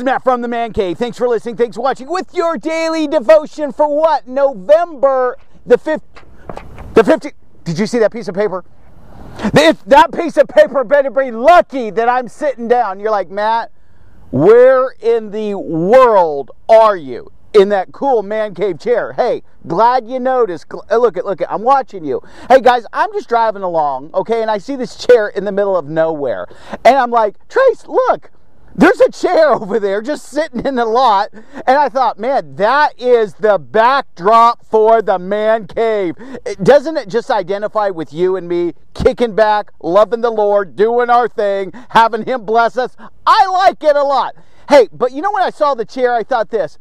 Is Matt from the Man Cave. Thanks for listening. Thanks for watching. With your daily devotion for what? November the 5th. The 50th. Did you see that piece of paper? If that piece of paper better be lucky that I'm sitting down. You're like, Matt, where in the world are you? In that cool man cave chair. Hey, glad you noticed. Uh, look at, look at, I'm watching you. Hey guys, I'm just driving along, okay, and I see this chair in the middle of nowhere. And I'm like, Trace, look, there's a chair over there just sitting in the lot. And I thought, man, that is the backdrop for the man cave. Doesn't it just identify with you and me kicking back, loving the Lord, doing our thing, having Him bless us? I like it a lot. Hey, but you know when I saw the chair, I thought this,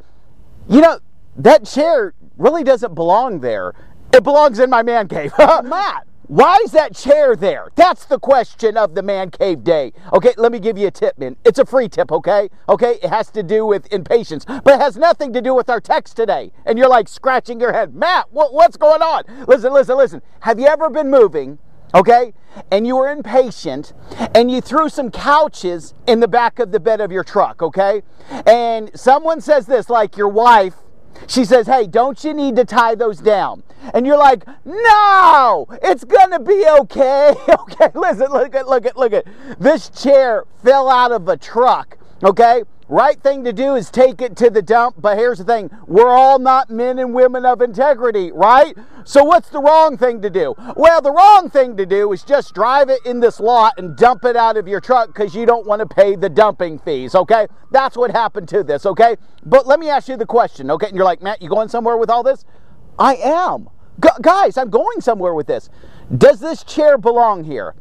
you know, that chair really doesn't belong there. It belongs in my man cave. Matt, why is that chair there? That's the question of the man cave day. Okay, let me give you a tip, man. It's a free tip, okay? Okay, it has to do with impatience, but it has nothing to do with our text today. And you're like scratching your head, Matt, what, what's going on? Listen, listen, listen. Have you ever been moving, okay, and you were impatient, and you threw some couches in the back of the bed of your truck, okay? And someone says this, like your wife she says, Hey, don't you need to tie those down? And you're like, No, it's gonna be okay. okay, listen, look at, look at, look at. This chair fell out of a truck, okay? Right thing to do is take it to the dump, but here's the thing we're all not men and women of integrity, right? So, what's the wrong thing to do? Well, the wrong thing to do is just drive it in this lot and dump it out of your truck because you don't want to pay the dumping fees, okay? That's what happened to this, okay? But let me ask you the question, okay? And you're like, Matt, you going somewhere with all this? I am. Gu guys, I'm going somewhere with this. Does this chair belong here?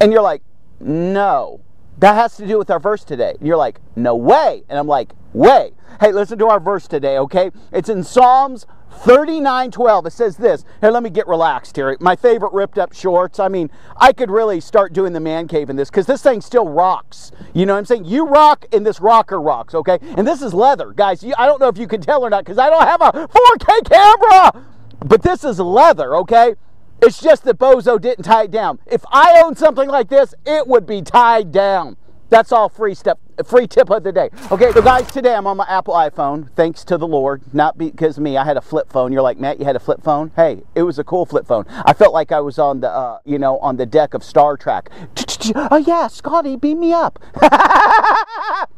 And you're like, no. That has to do with our verse today. And you're like, no way. And I'm like, way. Hey, listen to our verse today, okay? It's in Psalms 39 12. It says this. Here, let me get relaxed here. My favorite ripped up shorts. I mean, I could really start doing the man cave in this because this thing still rocks. You know what I'm saying? You rock and this rocker rocks, okay? And this is leather. Guys, I don't know if you can tell or not because I don't have a 4K camera, but this is leather, okay? It's just that Bozo didn't tie it down. If I owned something like this, it would be tied down. That's all free step, free tip of the day. Okay, so guys, today I'm on my Apple iPhone, thanks to the Lord, not because of me. I had a flip phone. You're like, Matt, you had a flip phone? Hey, it was a cool flip phone. I felt like I was on the, uh, you know, on the deck of Star Trek. Oh yeah, Scotty, beam me up.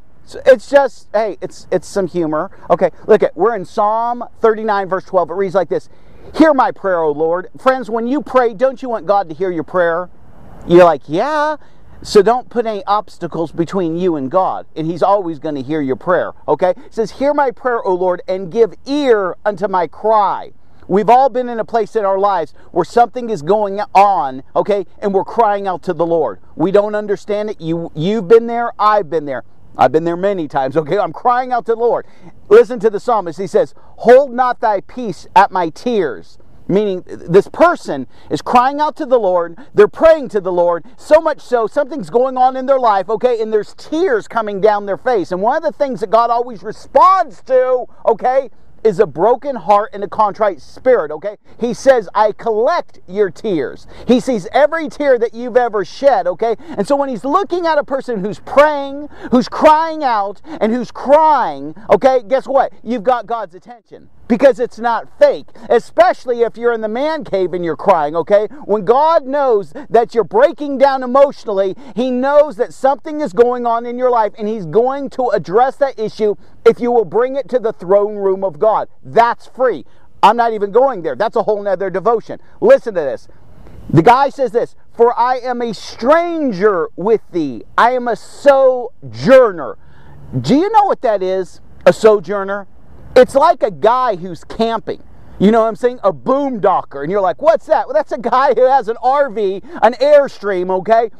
it's just, hey, it's it's some humor. Okay, look at we're in Psalm 39, verse 12. It reads like this. Hear my prayer, O Lord. Friends, when you pray, don't you want God to hear your prayer? You're like, yeah. So don't put any obstacles between you and God, and He's always going to hear your prayer. Okay? It says, Hear my prayer, O Lord, and give ear unto my cry. We've all been in a place in our lives where something is going on, okay, and we're crying out to the Lord. We don't understand it. You you've been there, I've been there. I've been there many times, okay? I'm crying out to the Lord. Listen to the psalmist. He says, Hold not thy peace at my tears. Meaning, this person is crying out to the Lord, they're praying to the Lord, so much so, something's going on in their life, okay, and there's tears coming down their face. And one of the things that God always responds to, okay, is a broken heart and a contrite spirit, okay? He says, I collect your tears. He sees every tear that you've ever shed, okay? And so when he's looking at a person who's praying, who's crying out, and who's crying, okay, guess what? You've got God's attention because it's not fake, especially if you're in the man cave and you're crying, okay? When God knows that you're breaking down emotionally, He knows that something is going on in your life and He's going to address that issue if you will bring it to the throne room of God. That's free. I'm not even going there. That's a whole nother devotion. Listen to this. The guy says this For I am a stranger with thee, I am a sojourner. Do you know what that is? A sojourner? It's like a guy who's camping. You know what I'm saying? A boondocker. And you're like, what's that? Well, that's a guy who has an RV, an Airstream, okay?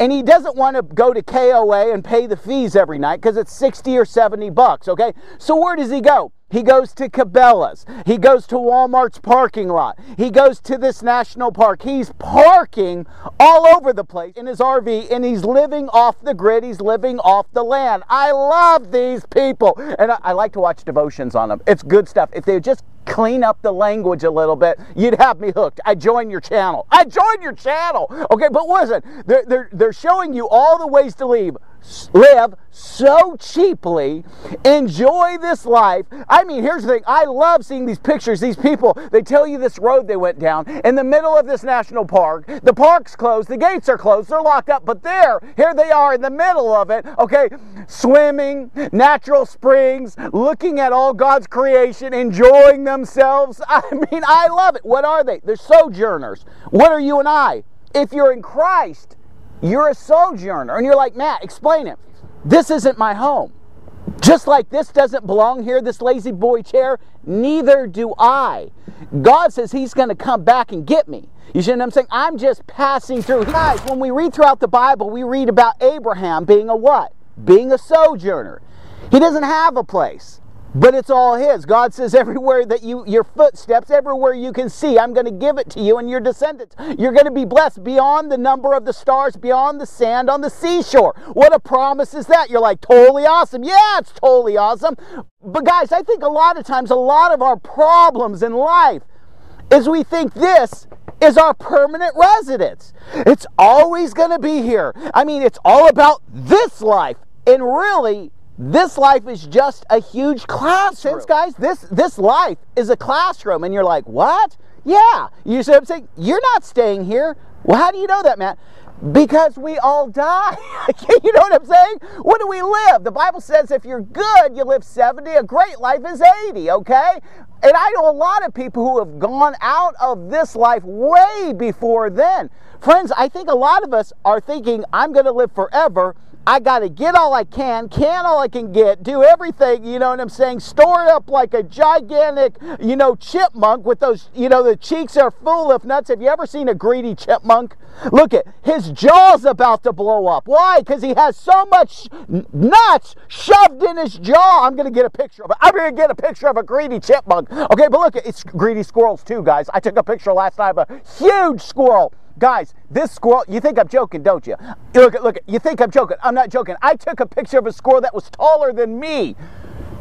And he doesn't want to go to KOA and pay the fees every night because it's 60 or 70 bucks, okay? So where does he go? He goes to Cabela's. He goes to Walmart's parking lot. He goes to this national park. He's parking all over the place in his RV and he's living off the grid. He's living off the land. I love these people. And I, I like to watch devotions on them. It's good stuff. If they just clean up the language a little bit, you'd have me hooked. I join your channel. I join your channel. Okay, but listen, they're, they're, they're showing you all the ways to leave live so cheaply, enjoy this life. I mean, here's the thing I love seeing these pictures. These people, they tell you this road they went down in the middle of this national park. The park's closed, the gates are closed, they're locked up, but there, here they are in the middle of it, okay, swimming, natural springs, looking at all God's creation, enjoying themselves. I mean, I love it. What are they? They're sojourners. What are you and I? If you're in Christ, you're a sojourner. And you're like, Matt, explain it. This isn't my home. Just like this doesn't belong here, this La-Z-Boy chair, neither do I. God says He's going to come back and get me. You see what I'm saying? I'm just passing through. Guys, when we read throughout the Bible, we read about Abraham being a what? Being a sojourner. He doesn't have a place but it's all his. God says everywhere that you your footsteps, everywhere you can see, I'm going to give it to you and your descendants. You're going to be blessed beyond the number of the stars, beyond the sand on the seashore. What a promise is that? You're like totally awesome. Yeah, it's totally awesome. But guys, I think a lot of times a lot of our problems in life is we think this is our permanent residence. It's always going to be here. I mean, it's all about this life. And really, this life is just a huge classroom. guys, this this life is a classroom. And you're like, what? Yeah. You see what I'm saying? You're not staying here. Well, how do you know that, Matt? Because we all die. you know what I'm saying? What do we live? The Bible says if you're good, you live 70. A great life is 80, okay? And I know a lot of people who have gone out of this life way before then. Friends, I think a lot of us are thinking, I'm going to live forever I got to get all I can, can all I can get, do everything, you know what I'm saying? Store it up like a gigantic, you know, chipmunk with those, you know, the cheeks are full of nuts. Have you ever seen a greedy chipmunk? Look at his jaw's about to blow up. Why? Because he has so much nuts shoved in his jaw. I'm going to get a picture of it. I'm going to get a picture of a greedy chipmunk. Okay, but look, at it's greedy squirrels too, guys. I took a picture last night of a huge squirrel. Guys, this squirrel, you think I'm joking, don't you? Look, look, you think I'm joking. I'm not joking. I took a picture of a squirrel that was taller than me.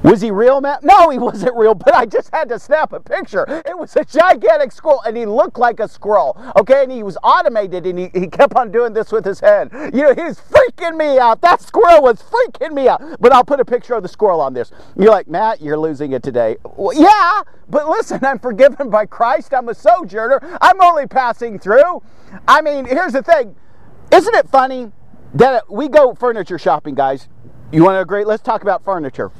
Was he real, Matt? No, he wasn't real, but I just had to snap a picture. It was a gigantic squirrel, and he looked like a squirrel, okay? And he was automated, and he, he kept on doing this with his head. You know, he was freaking me out. That squirrel was freaking me out. But I'll put a picture of the squirrel on this. You're like, Matt, you're losing it today. Well, yeah, but listen, I'm forgiven by Christ. I'm a sojourner. I'm only passing through. I mean, here's the thing. Isn't it funny that we go furniture shopping, guys? You want to agree? Let's talk about furniture.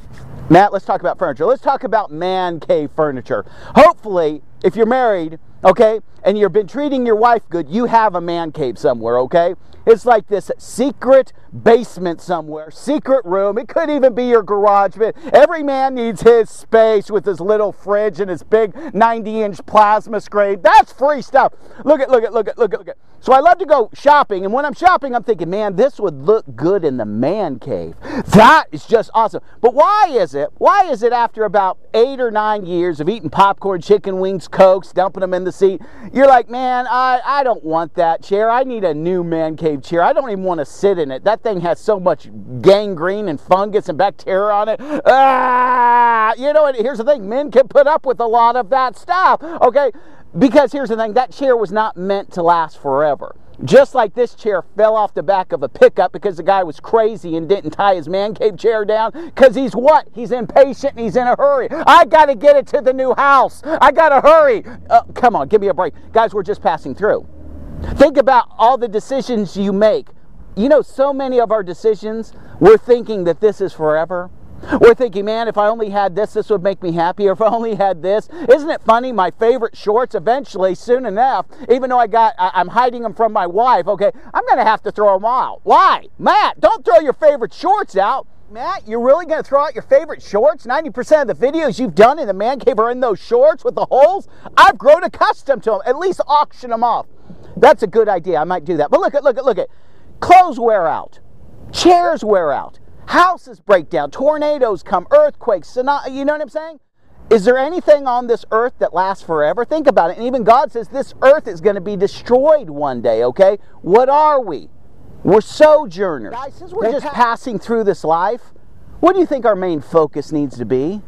Matt, let's talk about furniture. Let's talk about man cave furniture. Hopefully, if you're married, okay, and you've been treating your wife good, you have a man cave somewhere, okay? It's like this secret basement somewhere, secret room. It could even be your garage, but every man needs his space with his little fridge and his big 90 inch plasma screen. That's free stuff. Look at, look at, look at, look at, look at. So I love to go shopping, and when I'm shopping, I'm thinking, man, this would look good in the man cave. That is just awesome. But why is it? Why is it after about eight or nine years of eating popcorn, chicken wings, cokes, dumping them in the seat, you're like, man, I, I don't want that chair. I need a new man cave chair. I don't even want to sit in it. That thing has so much gangrene and fungus and bacteria on it. Ah, you know, what here's the thing men can put up with a lot of that stuff, okay? Because here's the thing that chair was not meant to last forever. Just like this chair fell off the back of a pickup because the guy was crazy and didn't tie his man cave chair down. Because he's what? He's impatient and he's in a hurry. I got to get it to the new house. I got to hurry. Uh, come on, give me a break. Guys, we're just passing through. Think about all the decisions you make. You know, so many of our decisions, we're thinking that this is forever. We're thinking, man, if I only had this, this would make me happy. Or if I only had this, isn't it funny? My favorite shorts, eventually, soon enough, even though I got, I, am hiding them from my wife. Okay, I'm to have to throw them out. Why, Matt? Don't throw your favorite shorts out. Matt, you're really going to throw out your favorite shorts? 90% of the videos you've done in the man cave are in those shorts with the holes. I've grown accustomed to them. At least auction them off. That's a good idea. I might do that. But look at, look at, look at. Clothes wear out. Chairs wear out. Houses break down, tornadoes come, earthquakes, you know what I'm saying? Is there anything on this earth that lasts forever? Think about it. And even God says this earth is going to be destroyed one day, okay? What are we? We're sojourners. Guys, since we're just passing through this life, what do you think our main focus needs to be?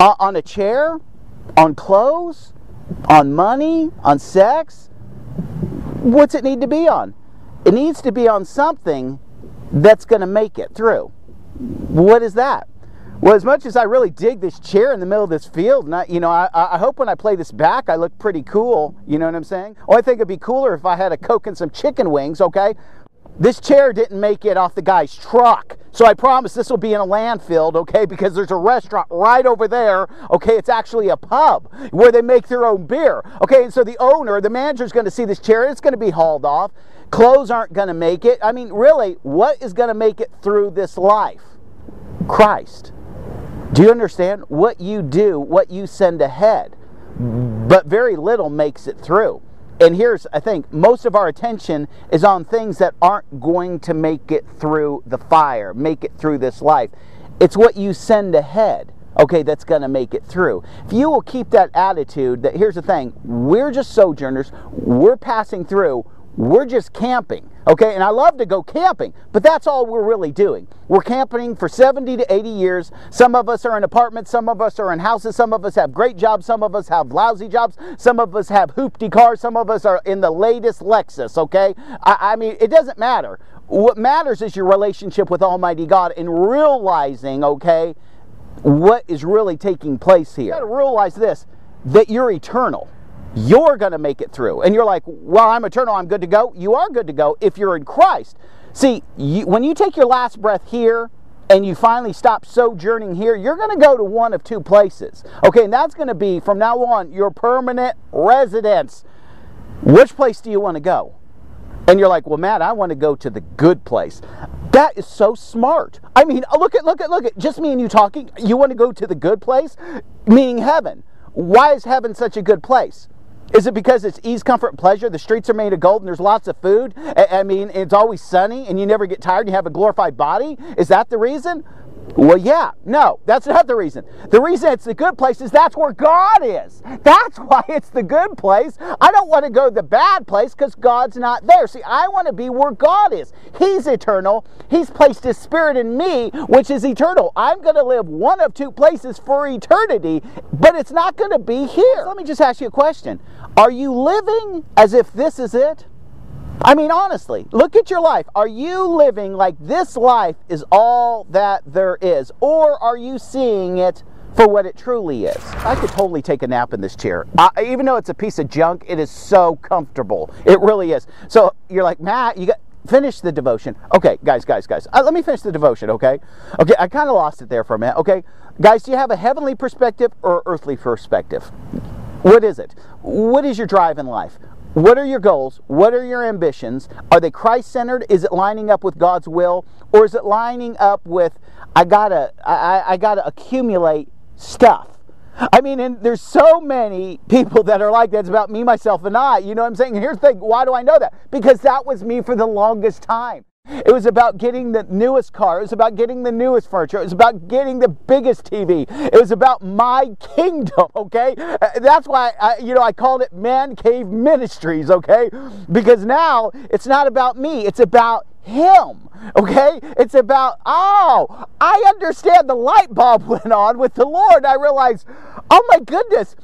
Uh, on a chair? On clothes? On money? On sex? What's it need to be on? It needs to be on something that's going to make it through. What is that? Well, as much as I really dig this chair in the middle of this field, and I, you know, I, I hope when I play this back, I look pretty cool. You know what I'm saying? Oh, I think it'd be cooler if I had a Coke and some chicken wings, okay? This chair didn't make it off the guy's truck. So I promise this will be in a landfill, okay? Because there's a restaurant right over there, okay? It's actually a pub where they make their own beer, okay? And so the owner, the manager's to see this chair, it's to be hauled off. Clothes aren't going to make it. I mean, really, what is going to make it through this life? Christ. Do you understand? What you do, what you send ahead, but very little makes it through. And here's, I think, most of our attention is on things that aren't going to make it through the fire, make it through this life. It's what you send ahead, okay, that's going to make it through. If you will keep that attitude that here's the thing, we're just sojourners, we're passing through, we're just camping. Okay, and I love to go camping, but that's all we're really doing. We're camping for 70 to 80 years. Some of us are in apartments, some of us are in houses, some of us have great jobs, some of us have lousy jobs, some of us have hoopty cars, some of us are in the latest Lexus, okay? I, I mean, it doesn't matter. What matters is your relationship with Almighty God and realizing, okay, what is really taking place here. You gotta realize this that you're eternal you're going to make it through. And you're like, well, I'm eternal, I'm good to go. You are good to go if you're in Christ. See, you, when you take your last breath here and you finally stop sojourning here, you're going to go to one of two places. Okay, and that's going to be from now on your permanent residence. Which place do you want to go? And you're like, well, Matt, I want to go to the good place. That is so smart. I mean, uh, look at, look at, look at, just me and you talking. You want to go to the good place, meaning heaven. Why is heaven such a good place? Is it because it's ease, comfort, pleasure? The streets are made of gold and there's lots of food? I mean, it's always sunny and you never get tired you have a glorified body? Is that the reason? Well, yeah. No, that's not the reason. The reason it's the good place is that's where God is. That's why it's the good place. I don't want to go to the bad place because God's not there. See, I want to be where God is. He's eternal. He's placed His Spirit in me, which is eternal. I'm going to live one of two places for eternity, but it's not going to be here. Let me just ask you a question Are you living as if this is it? I mean, honestly, look at your life. Are you living like this life is all that there is? Or are you seeing it for what it truly is? I could totally take a nap in this chair. I, even though it's a piece of junk, it is so comfortable. It really is. So you're like, Matt, you got finish the devotion. Okay, guys, guys, guys. Uh, let me finish the devotion, okay? Okay, I kind of lost it there for a minute. Okay, guys, do you have a heavenly perspective or earthly perspective? What is it? What is your drive in life? What are your goals? What are your ambitions? Are they Christ centered? Is it lining up with God's will? Or is it lining up with, I gotta, I, I gotta accumulate stuff? I mean, and there's so many people that are like that. It's about me, myself, and I. You know what I'm saying? Here's the thing why do I know that? Because that was me for the longest time. It was about getting the newest car. It was about getting the newest furniture. It was about getting the biggest TV. It was about my kingdom, okay? Uh, that's why, I, you know, I called it Man Cave Ministries, okay? Because now it's not about me, it's about Him, okay? It's about, oh, I understand the light bulb went on with the Lord. I realized, oh my goodness,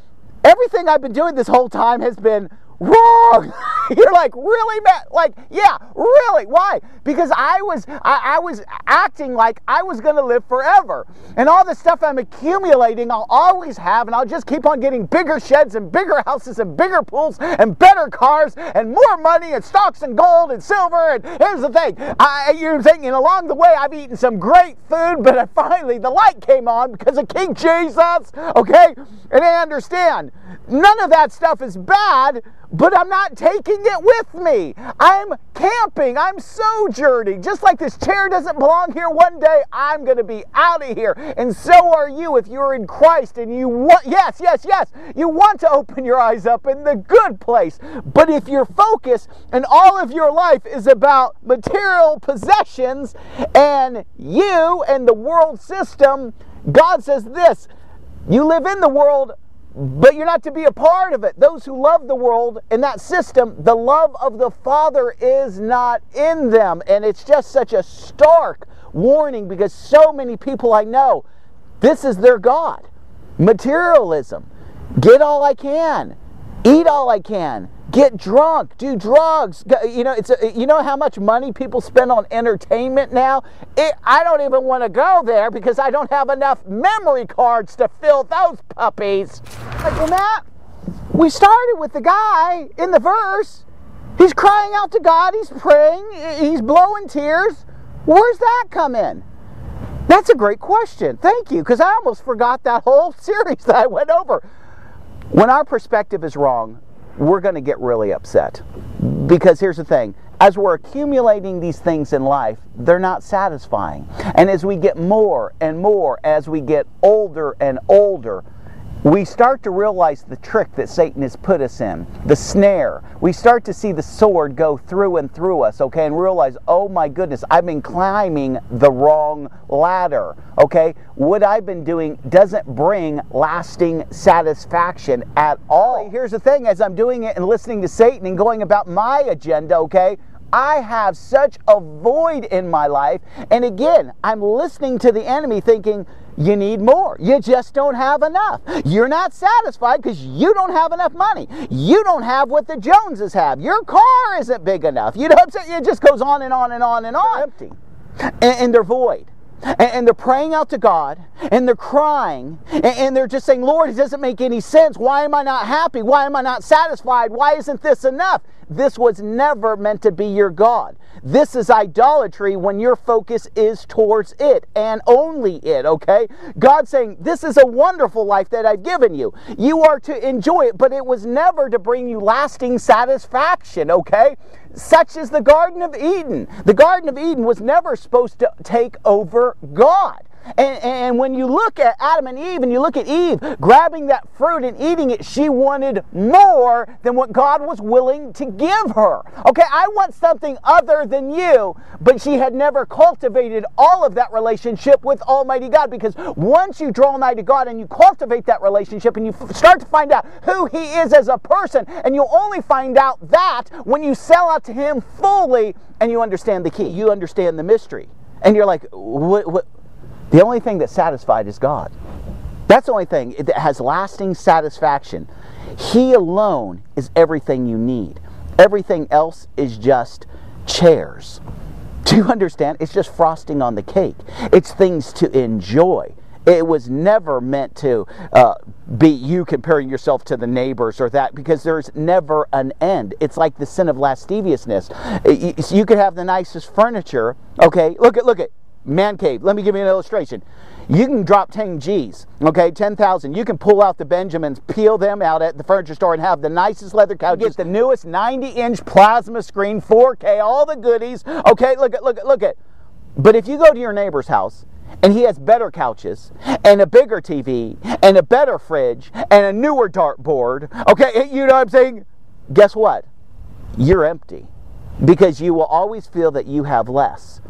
everything I've been doing this whole time has been wrong. You're like, really, Matt? Like, yeah, really. Why? Because I was, I, I was acting like I was to live forever, and all the stuff I'm accumulating, I'll always have, and I'll just keep on getting bigger sheds and bigger houses and bigger pools and better cars and more money and stocks and gold and silver. And here's the thing, I, you're thinking along the way, I've eaten some great food, but I finally the light came on because of King Jesus. Okay, and I understand none of that stuff is bad but I'm not taking it with me. I'm camping. I'm sojourning. Just like this chair doesn't belong here one day, I'm going to be out of here. And so are you if you're in Christ and you want, yes, yes, yes, you want to open your eyes up in the good place. But if your focus and all of your life is about material possessions and you and the world system, God says this you live in the world, but you're not to be a part of it. Those who love the world and that system, the love of the Father is not in them. And it's just such a stark warning because so many people I know, this is their God. Materialism. Get all I can, eat all I can, Get drunk, do drugs. You know, it's a, you know how much money people spend on entertainment now. It, I don't even want to go there because I don't have enough memory cards to fill those puppies. Like, well, Matt, we started with the guy in the verse. He's crying out to God. He's praying. He's blowing tears. Where's that come in? That's a great question. Thank you, because I almost forgot that whole series that I went over. When our perspective is wrong, we're going to get really upset. Because here's the thing as we're accumulating these things in life, they're not satisfying. And as we get more and more, as we get older and older, we start to realize the trick that Satan has put us in, the snare. We start to see the sword go through and through us, okay, and realize, oh my goodness, I've been climbing the wrong ladder, okay? What I've been doing doesn't bring lasting satisfaction at all. Here's the thing as I'm doing it and listening to Satan and going about my agenda, okay, I have such a void in my life. And again, I'm listening to the enemy thinking, you need more. You just don't have enough. You're not satisfied because you don't have enough money. You don't have what the Joneses have. Your car isn't big enough. You know what I'm saying? It just goes on and on and on and on. They're empty. And, and they're void. And, they're praying out to God and they're crying and, and they're just saying, Lord, it doesn't make any sense. Why am I not happy? Why am I not satisfied? Why isn't this enough? This was never meant to be your God. This is idolatry when your focus is towards it and only it, okay? God saying, This is a wonderful life that I've given you. You are to enjoy it, but it was never to bring you lasting satisfaction, okay? Such is the Garden of Eden. The Garden of Eden was never supposed to take over God. And, and when you look at Adam and Eve and you look at Eve grabbing that fruit and eating it, she wanted more than what God was willing to give her. Okay, I want something other than you, but she had never cultivated all of that relationship with Almighty God because once you draw nigh to God and you cultivate that relationship and you start to find out who He is as a person, and you'll only find out that when you sell out to Him fully and you understand the key, you understand the mystery. And you're like, what, what, the only thing that's satisfied is God. That's the only thing that has lasting satisfaction. He alone is everything you need. Everything else is just chairs. Do you understand? It's just frosting on the cake. It's things to enjoy. It was never meant to uh, be you comparing yourself to the neighbors or that because there's never an end. It's like the sin of lasciviousness. You could have the nicest furniture. Okay, look at look at man cave. Let me give you an illustration. You can drop 10 G's, okay, 10,000. You can pull out the Benjamins, peel them out at the furniture store and have the nicest leather couches. Get the newest 90-inch plasma screen, 4K, all the goodies. Okay, look at, look at, look at. But if you go to your neighbor's house and he has better couches and a bigger TV and a better fridge and a newer dartboard, okay, you know what I'm saying? Guess what? You're empty because you will always feel that you have less.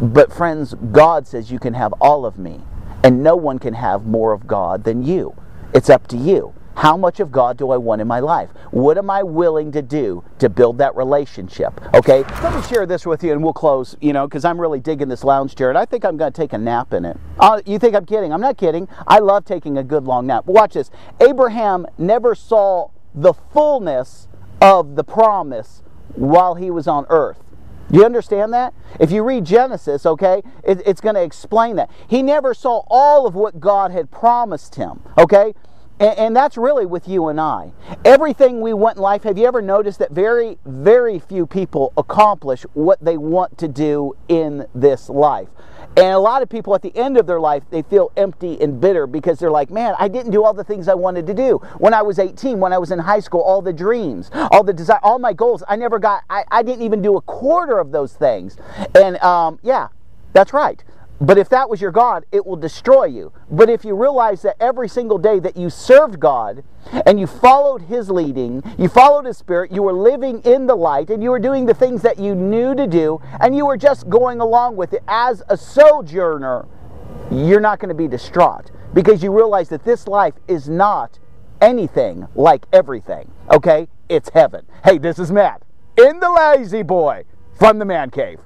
But, friends, God says you can have all of me, and no one can have more of God than you. It's up to you. How much of God do I want in my life? What am I willing to do to build that relationship? Okay, let me share this with you and we'll close, you know, because I'm really digging this lounge chair and I think I'm going to take a nap in it. Uh, you think I'm kidding? I'm not kidding. I love taking a good long nap. Watch this. Abraham never saw the fullness of the promise while he was on earth. You understand that? If you read Genesis, okay, it, it's going to explain that. He never saw all of what God had promised him, okay? And, and, that's really with you and I. Everything we want in life, have you ever noticed that very, very few people accomplish what they want to do in this life? And a lot of people at the end of their life, they feel empty and bitter because they're like, man, I didn't do all the things I wanted to do. When I was 18, when I was in high school, all the dreams, all the desire, all my goals, I never got, I, I didn't even do a quarter of those things. And um, yeah, that's right. But if that was your God, it will destroy you. But if you realize that every single day that you served God and you followed His leading, you followed His Spirit, you were living in the light and you were doing the things that you knew to do and you were just going along with it as a sojourner, you're not going to be distraught because you realize that this life is not anything like everything. Okay? It's heaven. Hey, this is Matt in the La-Z-Boy from the Man Cave.